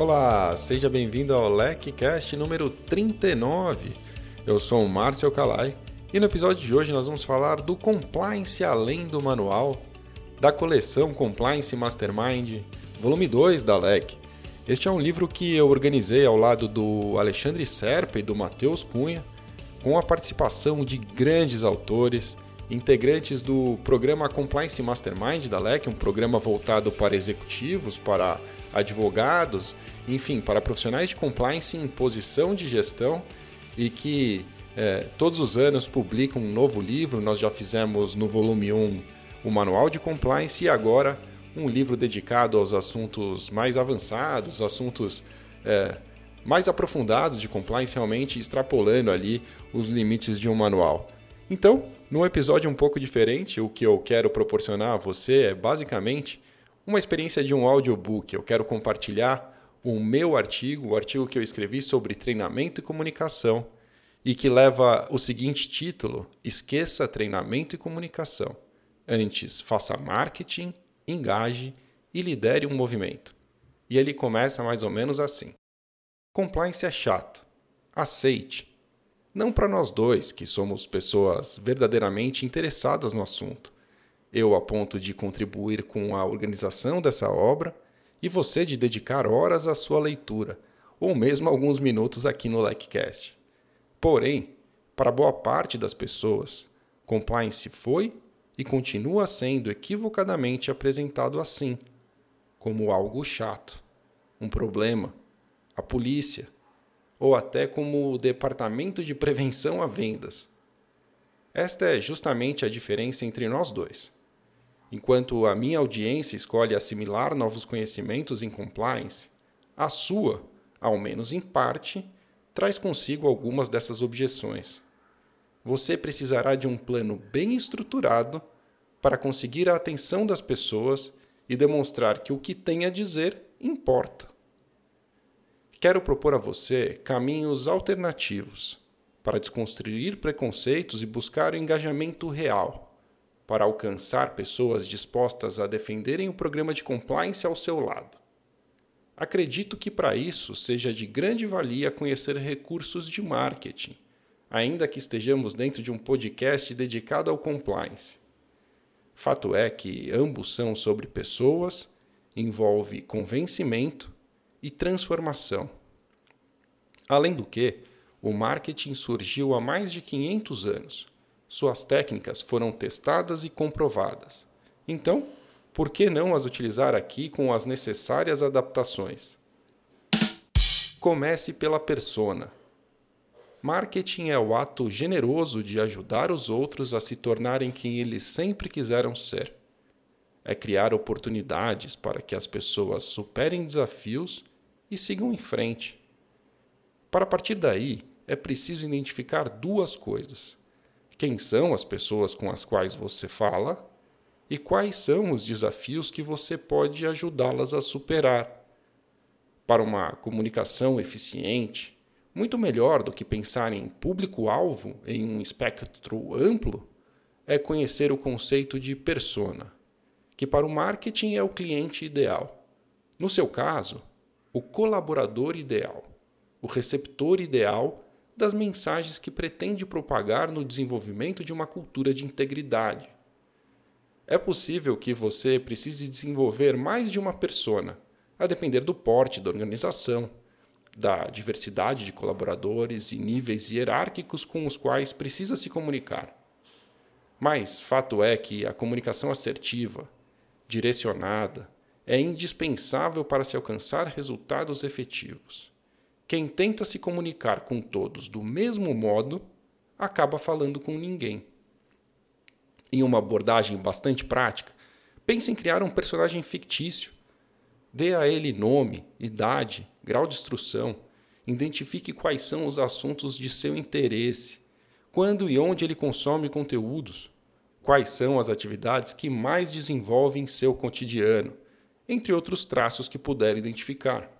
Olá, seja bem-vindo ao LecCast número 39. Eu sou o Márcio Calai e no episódio de hoje nós vamos falar do Compliance Além do Manual, da coleção Compliance Mastermind, volume 2 da LEC. Este é um livro que eu organizei ao lado do Alexandre Serpa e do Matheus Cunha, com a participação de grandes autores, integrantes do programa Compliance Mastermind da LEC, um programa voltado para executivos, para advogados, enfim, para profissionais de compliance em posição de gestão e que é, todos os anos publicam um novo livro. Nós já fizemos no volume 1 o Manual de Compliance e agora um livro dedicado aos assuntos mais avançados, assuntos é, mais aprofundados de compliance, realmente extrapolando ali os limites de um manual. Então, num episódio um pouco diferente, o que eu quero proporcionar a você é basicamente uma experiência de um audiobook. Eu quero compartilhar o meu artigo, o artigo que eu escrevi sobre treinamento e comunicação e que leva o seguinte título: Esqueça treinamento e comunicação. Antes, faça marketing, engaje e lidere um movimento. E ele começa mais ou menos assim: Compliance é chato. Aceite. Não para nós dois, que somos pessoas verdadeiramente interessadas no assunto. Eu a ponto de contribuir com a organização dessa obra e você de dedicar horas à sua leitura, ou mesmo alguns minutos aqui no LikeCast. Porém, para boa parte das pessoas, compliance foi e continua sendo equivocadamente apresentado assim, como algo chato, um problema, a polícia, ou até como o Departamento de Prevenção a Vendas. Esta é justamente a diferença entre nós dois. Enquanto a minha audiência escolhe assimilar novos conhecimentos em compliance, a sua, ao menos em parte, traz consigo algumas dessas objeções. Você precisará de um plano bem estruturado para conseguir a atenção das pessoas e demonstrar que o que tem a dizer importa. Quero propor a você caminhos alternativos para desconstruir preconceitos e buscar o engajamento real para alcançar pessoas dispostas a defenderem o programa de compliance ao seu lado. Acredito que para isso seja de grande valia conhecer recursos de marketing, ainda que estejamos dentro de um podcast dedicado ao compliance. Fato é que ambos são sobre pessoas, envolve convencimento e transformação. Além do que, o marketing surgiu há mais de 500 anos suas técnicas foram testadas e comprovadas. Então, por que não as utilizar aqui com as necessárias adaptações? Comece pela persona. Marketing é o ato generoso de ajudar os outros a se tornarem quem eles sempre quiseram ser. É criar oportunidades para que as pessoas superem desafios e sigam em frente. Para partir daí, é preciso identificar duas coisas quem são as pessoas com as quais você fala e quais são os desafios que você pode ajudá-las a superar. Para uma comunicação eficiente, muito melhor do que pensar em público-alvo em um espectro amplo, é conhecer o conceito de persona, que para o marketing é o cliente ideal. No seu caso, o colaborador ideal, o receptor ideal das mensagens que pretende propagar no desenvolvimento de uma cultura de integridade. É possível que você precise desenvolver mais de uma persona, a depender do porte da organização, da diversidade de colaboradores e níveis hierárquicos com os quais precisa se comunicar. Mas fato é que a comunicação assertiva, direcionada, é indispensável para se alcançar resultados efetivos. Quem tenta se comunicar com todos do mesmo modo acaba falando com ninguém. Em uma abordagem bastante prática, pense em criar um personagem fictício. Dê a ele nome, idade, grau de instrução, identifique quais são os assuntos de seu interesse, quando e onde ele consome conteúdos, quais são as atividades que mais desenvolve em seu cotidiano, entre outros traços que puder identificar.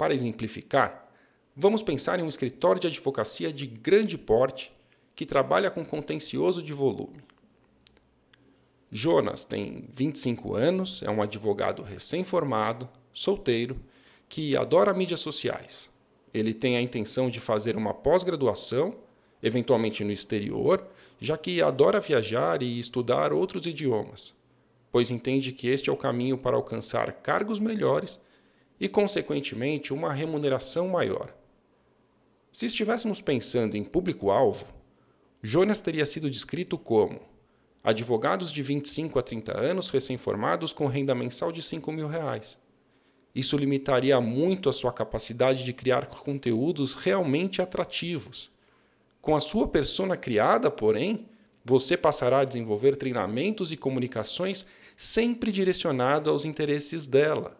Para exemplificar, vamos pensar em um escritório de advocacia de grande porte que trabalha com contencioso de volume. Jonas tem 25 anos, é um advogado recém-formado, solteiro, que adora mídias sociais. Ele tem a intenção de fazer uma pós-graduação, eventualmente no exterior, já que adora viajar e estudar outros idiomas, pois entende que este é o caminho para alcançar cargos melhores e, consequentemente, uma remuneração maior. Se estivéssemos pensando em público-alvo, Jonas teria sido descrito como advogados de 25 a 30 anos recém-formados com renda mensal de 5 mil reais. Isso limitaria muito a sua capacidade de criar conteúdos realmente atrativos. Com a sua persona criada, porém, você passará a desenvolver treinamentos e comunicações sempre direcionados aos interesses dela.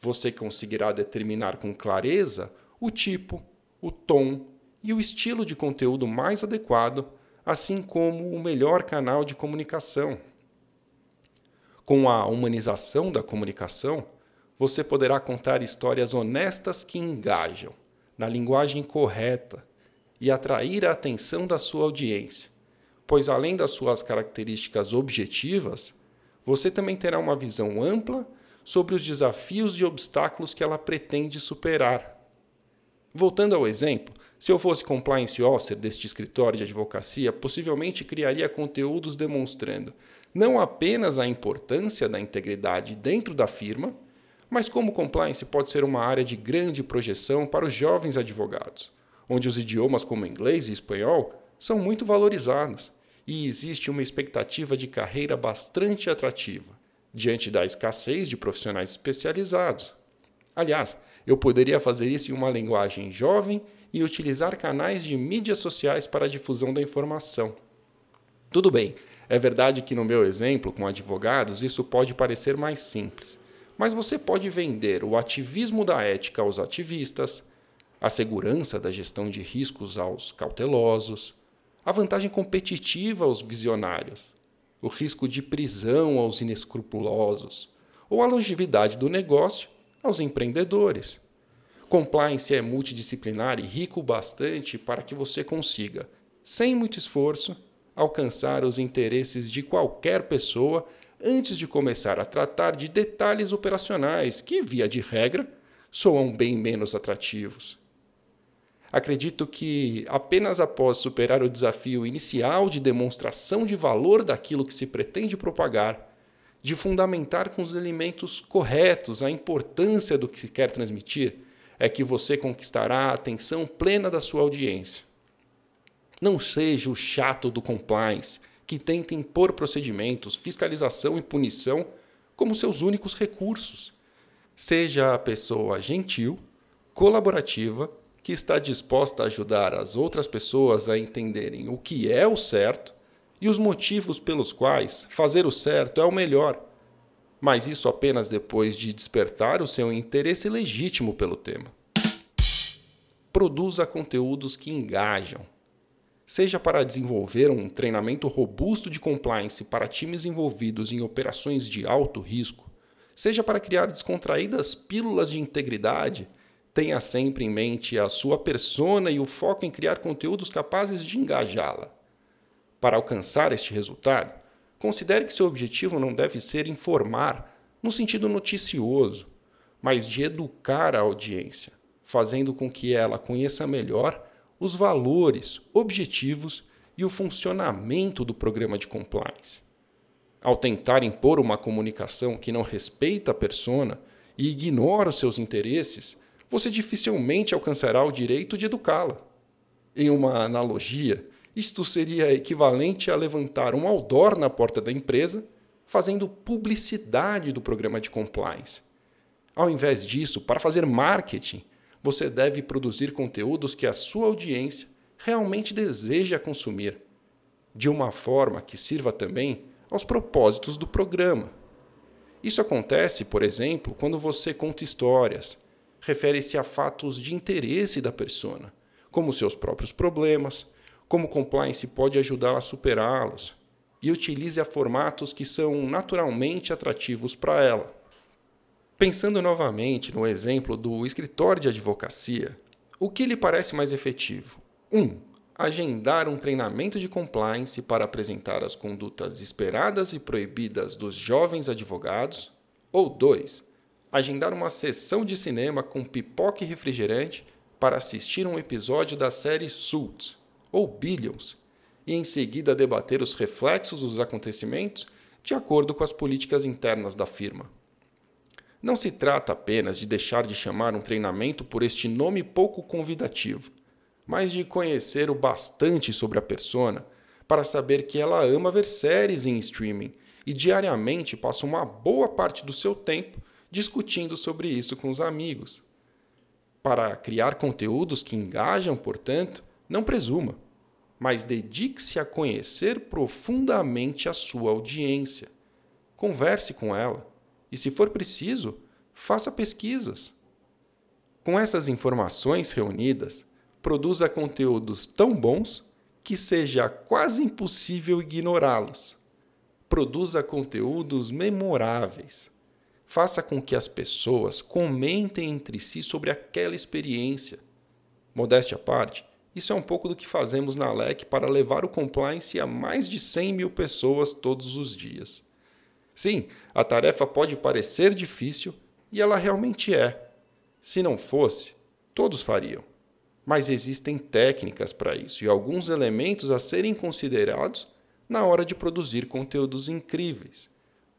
Você conseguirá determinar com clareza o tipo, o tom e o estilo de conteúdo mais adequado, assim como o melhor canal de comunicação. Com a humanização da comunicação, você poderá contar histórias honestas que engajam, na linguagem correta e atrair a atenção da sua audiência, pois além das suas características objetivas, você também terá uma visão ampla sobre os desafios e obstáculos que ela pretende superar. Voltando ao exemplo, se eu fosse compliance officer deste escritório de advocacia, possivelmente criaria conteúdos demonstrando não apenas a importância da integridade dentro da firma, mas como compliance pode ser uma área de grande projeção para os jovens advogados, onde os idiomas como inglês e espanhol são muito valorizados e existe uma expectativa de carreira bastante atrativa, diante da escassez de profissionais especializados. Aliás, eu poderia fazer isso em uma linguagem jovem e utilizar canais de mídias sociais para a difusão da informação. Tudo bem, é verdade que no meu exemplo com advogados isso pode parecer mais simples, mas você pode vender o ativismo da ética aos ativistas, a segurança da gestão de riscos aos cautelosos, a vantagem competitiva aos visionários, o risco de prisão aos inescrupulosos, ou a longevidade do negócio aos empreendedores. Compliance é multidisciplinar e rico bastante para que você consiga, sem muito esforço, alcançar os interesses de qualquer pessoa antes de começar a tratar de detalhes operacionais que, via de regra, soam bem menos atrativos. Acredito que apenas após superar o desafio inicial de demonstração de valor daquilo que se pretende propagar, de fundamentar com os elementos corretos a importância do que se quer transmitir, é que você conquistará a atenção plena da sua audiência. Não seja o chato do compliance que tenta impor procedimentos, fiscalização e punição como seus únicos recursos. Seja a pessoa gentil, colaborativa, que está disposta a ajudar as outras pessoas a entenderem o que é o certo e os motivos pelos quais fazer o certo é o melhor mas isso apenas depois de despertar o seu interesse legítimo pelo tema. Produza conteúdos que engajam. Seja para desenvolver um treinamento robusto de compliance para times envolvidos em operações de alto risco, seja para criar descontraídas pílulas de integridade, tenha sempre em mente a sua persona e o foco em criar conteúdos capazes de engajá-la. Para alcançar este resultado, Considere que seu objetivo não deve ser informar no sentido noticioso, mas de educar a audiência, fazendo com que ela conheça melhor os valores, objetivos e o funcionamento do programa de compliance. Ao tentar impor uma comunicação que não respeita a persona e ignora os seus interesses, você dificilmente alcançará o direito de educá-la. Em uma analogia, isto seria equivalente a levantar um outdoor na porta da empresa, fazendo publicidade do programa de compliance. Ao invés disso, para fazer marketing, você deve produzir conteúdos que a sua audiência realmente deseja consumir, de uma forma que sirva também aos propósitos do programa. Isso acontece, por exemplo, quando você conta histórias, refere-se a fatos de interesse da persona, como seus próprios problemas, como compliance pode ajudá-la a superá-los e utilize a formatos que são naturalmente atrativos para ela. Pensando novamente no exemplo do escritório de advocacia, o que lhe parece mais efetivo? 1. Um, agendar um treinamento de compliance para apresentar as condutas esperadas e proibidas dos jovens advogados. Ou 2. Agendar uma sessão de cinema com pipoca e refrigerante para assistir um episódio da série Suits ou Billions e em seguida debater os reflexos dos acontecimentos de acordo com as políticas internas da firma. Não se trata apenas de deixar de chamar um treinamento por este nome pouco convidativo, mas de conhecer o bastante sobre a persona para saber que ela ama ver séries em streaming e diariamente passa uma boa parte do seu tempo discutindo sobre isso com os amigos. Para criar conteúdos que engajam, portanto, não presuma, mas dedique-se a conhecer profundamente a sua audiência. Converse com ela e, se for preciso, faça pesquisas. Com essas informações reunidas, produza conteúdos tão bons que seja quase impossível ignorá-los. Produza conteúdos memoráveis Faça com que as pessoas comentem entre si sobre aquela experiência. Modéstia à parte, isso é um pouco do que fazemos na LEC para levar o compliance a mais de 100 mil pessoas todos os dias. Sim, a tarefa pode parecer difícil e ela realmente é. Se não fosse, todos fariam. Mas existem técnicas para isso e alguns elementos a serem considerados na hora de produzir conteúdos incríveis,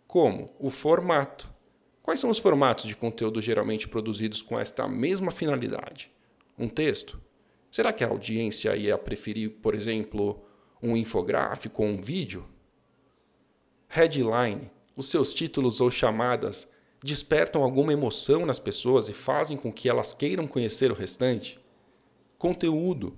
como o formato. Quais são os formatos de conteúdo geralmente produzidos com esta mesma finalidade? Um texto? Será que a audiência ia preferir, por exemplo, um infográfico ou um vídeo? Headline. Os seus títulos ou chamadas despertam alguma emoção nas pessoas e fazem com que elas queiram conhecer o restante? Conteúdo.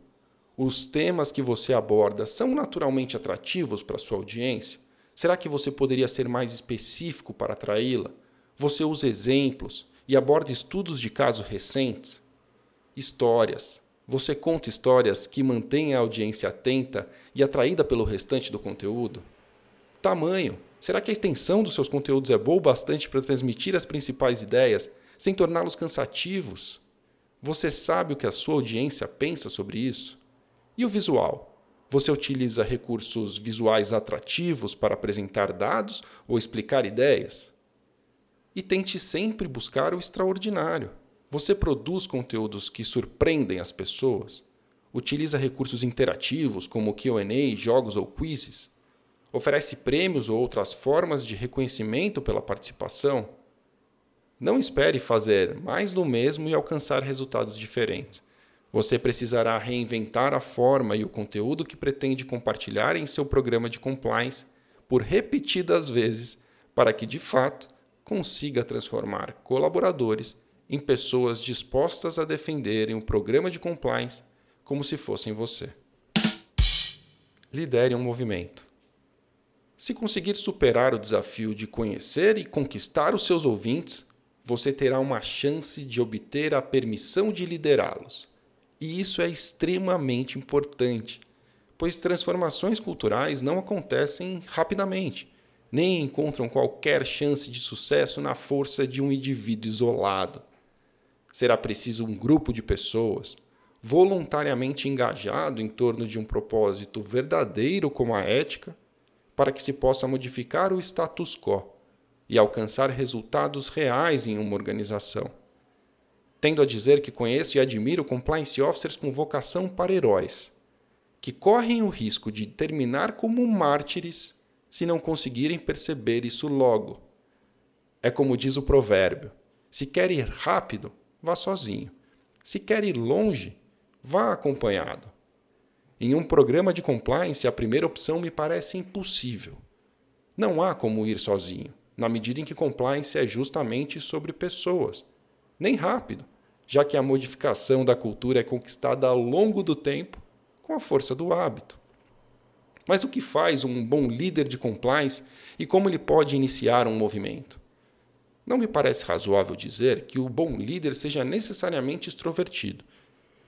Os temas que você aborda são naturalmente atrativos para sua audiência? Será que você poderia ser mais específico para atraí-la? Você usa exemplos e aborda estudos de casos recentes? Histórias. Você conta histórias que mantêm a audiência atenta e atraída pelo restante do conteúdo? Tamanho. Será que a extensão dos seus conteúdos é boa o bastante para transmitir as principais ideias sem torná-los cansativos? Você sabe o que a sua audiência pensa sobre isso? E o visual? Você utiliza recursos visuais atrativos para apresentar dados ou explicar ideias? E tente sempre buscar o extraordinário. Você produz conteúdos que surpreendem as pessoas? Utiliza recursos interativos como QA, jogos ou quizzes? Oferece prêmios ou outras formas de reconhecimento pela participação? Não espere fazer mais do mesmo e alcançar resultados diferentes. Você precisará reinventar a forma e o conteúdo que pretende compartilhar em seu programa de compliance por repetidas vezes para que, de fato, consiga transformar colaboradores em pessoas dispostas a defenderem o programa de compliance como se fossem você. Lidere um movimento. Se conseguir superar o desafio de conhecer e conquistar os seus ouvintes, você terá uma chance de obter a permissão de liderá-los. E isso é extremamente importante, pois transformações culturais não acontecem rapidamente nem encontram qualquer chance de sucesso na força de um indivíduo isolado. Será preciso um grupo de pessoas voluntariamente engajado em torno de um propósito verdadeiro como a ética, para que se possa modificar o status quo e alcançar resultados reais em uma organização. Tendo a dizer que conheço e admiro compliance officers com vocação para heróis, que correm o risco de terminar como mártires se não conseguirem perceber isso logo. É como diz o provérbio: se quer ir rápido, vá sozinho. Se quer ir longe, vá acompanhado. Em um programa de compliance, a primeira opção me parece impossível. Não há como ir sozinho, na medida em que compliance é justamente sobre pessoas. Nem rápido, já que a modificação da cultura é conquistada ao longo do tempo com a força do hábito. Mas o que faz um bom líder de compliance e como ele pode iniciar um movimento? Não me parece razoável dizer que o bom líder seja necessariamente extrovertido,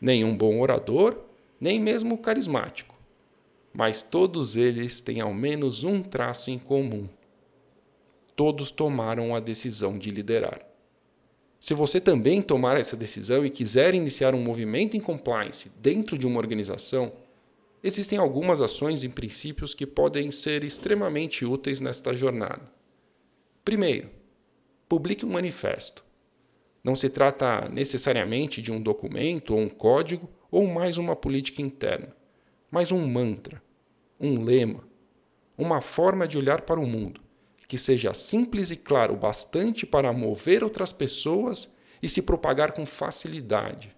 nem um bom orador, nem mesmo carismático. Mas todos eles têm ao menos um traço em comum. Todos tomaram a decisão de liderar. Se você também tomar essa decisão e quiser iniciar um movimento em compliance dentro de uma organização, Existem algumas ações e princípios que podem ser extremamente úteis nesta jornada. Primeiro, publique um manifesto, Não se trata necessariamente de um documento ou um código ou mais uma política interna, mas um mantra, um lema, uma forma de olhar para o mundo que seja simples e claro bastante para mover outras pessoas e se propagar com facilidade.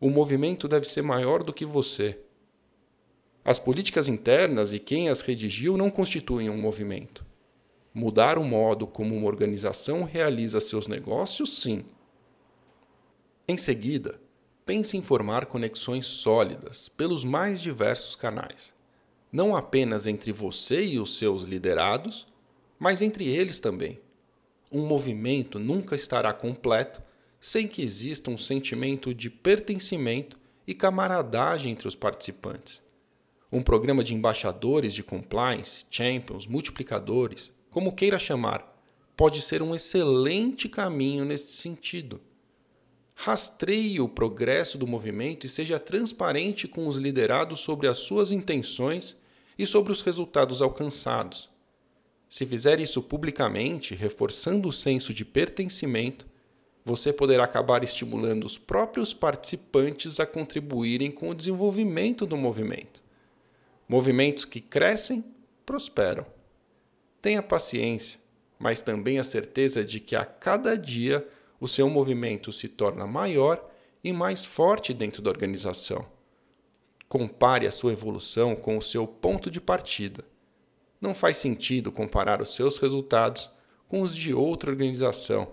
O movimento deve ser maior do que você. As políticas internas e quem as redigiu não constituem um movimento. Mudar o modo como uma organização realiza seus negócios, sim. Em seguida, pense em formar conexões sólidas pelos mais diversos canais, não apenas entre você e os seus liderados, mas entre eles também. Um movimento nunca estará completo sem que exista um sentimento de pertencimento e camaradagem entre os participantes. Um programa de embaixadores de compliance, champions, multiplicadores, como queira chamar, pode ser um excelente caminho neste sentido. Rastreie o progresso do movimento e seja transparente com os liderados sobre as suas intenções e sobre os resultados alcançados. Se fizer isso publicamente, reforçando o senso de pertencimento, você poderá acabar estimulando os próprios participantes a contribuírem com o desenvolvimento do movimento. Movimentos que crescem, prosperam. Tenha paciência, mas também a certeza de que a cada dia o seu movimento se torna maior e mais forte dentro da organização. Compare a sua evolução com o seu ponto de partida. Não faz sentido comparar os seus resultados com os de outra organização,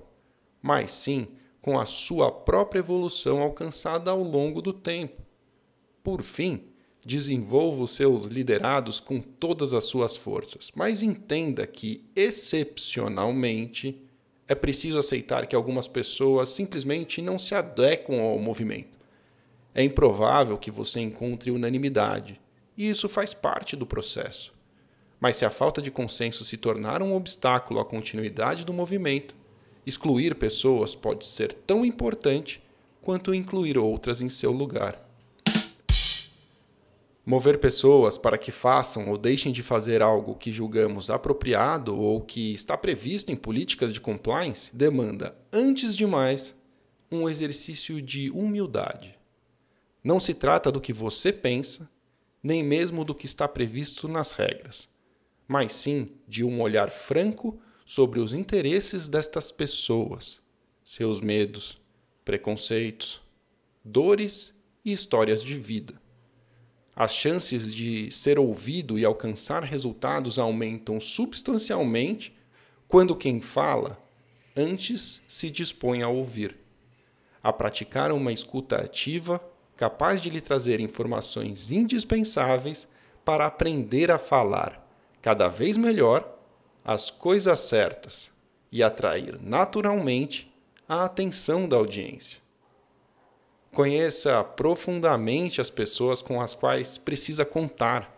mas sim com a sua própria evolução alcançada ao longo do tempo. Por fim, desenvolva os seus liderados com todas as suas forças, mas entenda que, excepcionalmente, é preciso aceitar que algumas pessoas simplesmente não se adequam ao movimento. É improvável que você encontre unanimidade, e isso faz parte do processo. Mas se a falta de consenso se tornar um obstáculo à continuidade do movimento, excluir pessoas pode ser tão importante quanto incluir outras em seu lugar. Mover pessoas para que façam ou deixem de fazer algo que julgamos apropriado ou que está previsto em políticas de compliance demanda, antes de mais, um exercício de humildade. Não se trata do que você pensa, nem mesmo do que está previsto nas regras mas sim de um olhar franco sobre os interesses destas pessoas, seus medos, preconceitos, dores e histórias de vida. As chances de ser ouvido e alcançar resultados aumentam substancialmente quando quem fala antes se dispõe a ouvir, a praticar uma escuta ativa capaz de lhe trazer informações indispensáveis para aprender a falar cada vez melhor as coisas certas e atrair naturalmente a atenção da audiência. Conheça profundamente as pessoas com as quais precisa contar.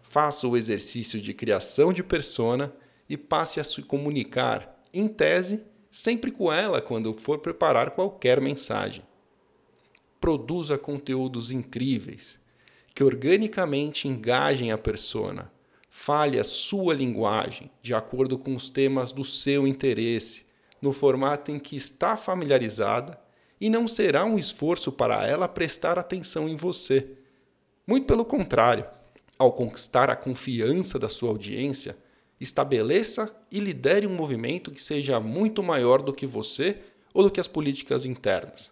Faça o exercício de criação de persona e passe a se comunicar, em tese, sempre com ela quando for preparar qualquer mensagem. Produza conteúdos incríveis que organicamente engajem a persona Fale a sua linguagem de acordo com os temas do seu interesse, no formato em que está familiarizada, e não será um esforço para ela prestar atenção em você. Muito pelo contrário, ao conquistar a confiança da sua audiência, estabeleça e lidere um movimento que seja muito maior do que você ou do que as políticas internas.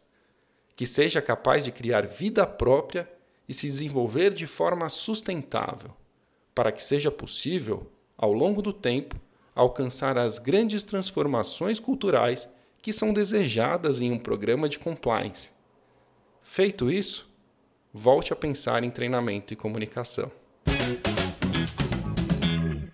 Que seja capaz de criar vida própria e se desenvolver de forma sustentável para que seja possível, ao longo do tempo, alcançar as grandes transformações culturais que são desejadas em um programa de compliance. Feito isso, volte a pensar em treinamento e comunicação.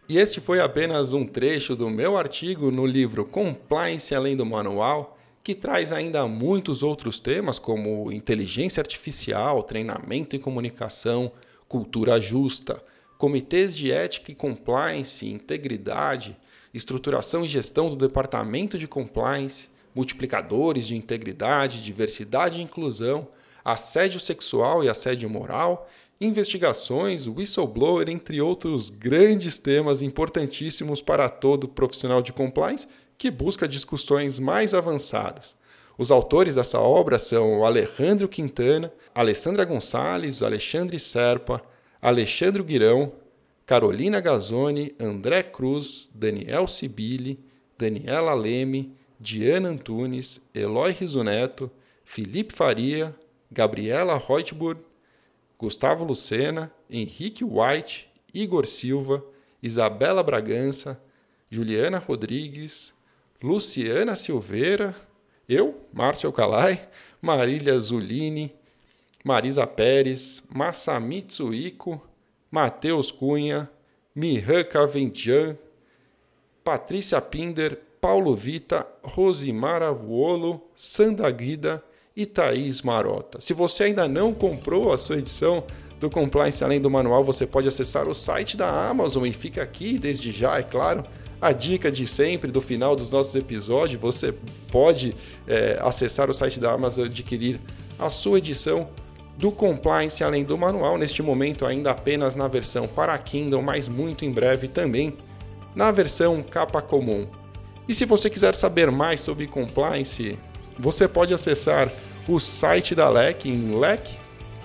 E este foi apenas um trecho do meu artigo no livro Compliance Além do Manual, que traz ainda muitos outros temas como inteligência artificial, treinamento e comunicação, cultura justa, comitês de ética e compliance, integridade, estruturação e gestão do departamento de compliance, multiplicadores de integridade, diversidade e inclusão, assédio sexual e assédio moral, investigações, whistleblower, entre outros grandes temas importantíssimos para todo profissional de compliance que busca discussões mais avançadas. Os autores dessa obra são Alejandro Quintana, Alessandra Gonçalves, Alexandre Serpa, Alexandre Guirão, Carolina Gazzoni, André Cruz, Daniel Sibili, Daniela Leme, Diana Antunes, Eloy Risoneto, Felipe Faria, Gabriela Reutburg, Gustavo Lucena, Henrique White, Igor Silva, Isabela Bragança, Juliana Rodrigues, Luciana Silveira, eu, Márcio Calai, Marília Zulini, Marisa Pérez, Masamitsu Iko, Matheus Cunha, Mihan Cavendian, Patrícia Pinder, Paulo Vita, Rosimara Vuolo, Sanda Guida e Thaís Marota. Se você ainda não comprou a sua edição do Compliance Além do Manual, você pode acessar o site da Amazon e fica aqui desde já, é claro, a dica de sempre do final dos nossos episódios. Você pode é, acessar o site da Amazon e adquirir a sua edição do Compliance Além do Manual, neste momento ainda apenas na versão para Kindle, mas muito em breve também na versão capa comum. E se você quiser saber mais sobre compliance, você pode acessar o site da LEC em lec.com.br.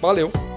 Valeu!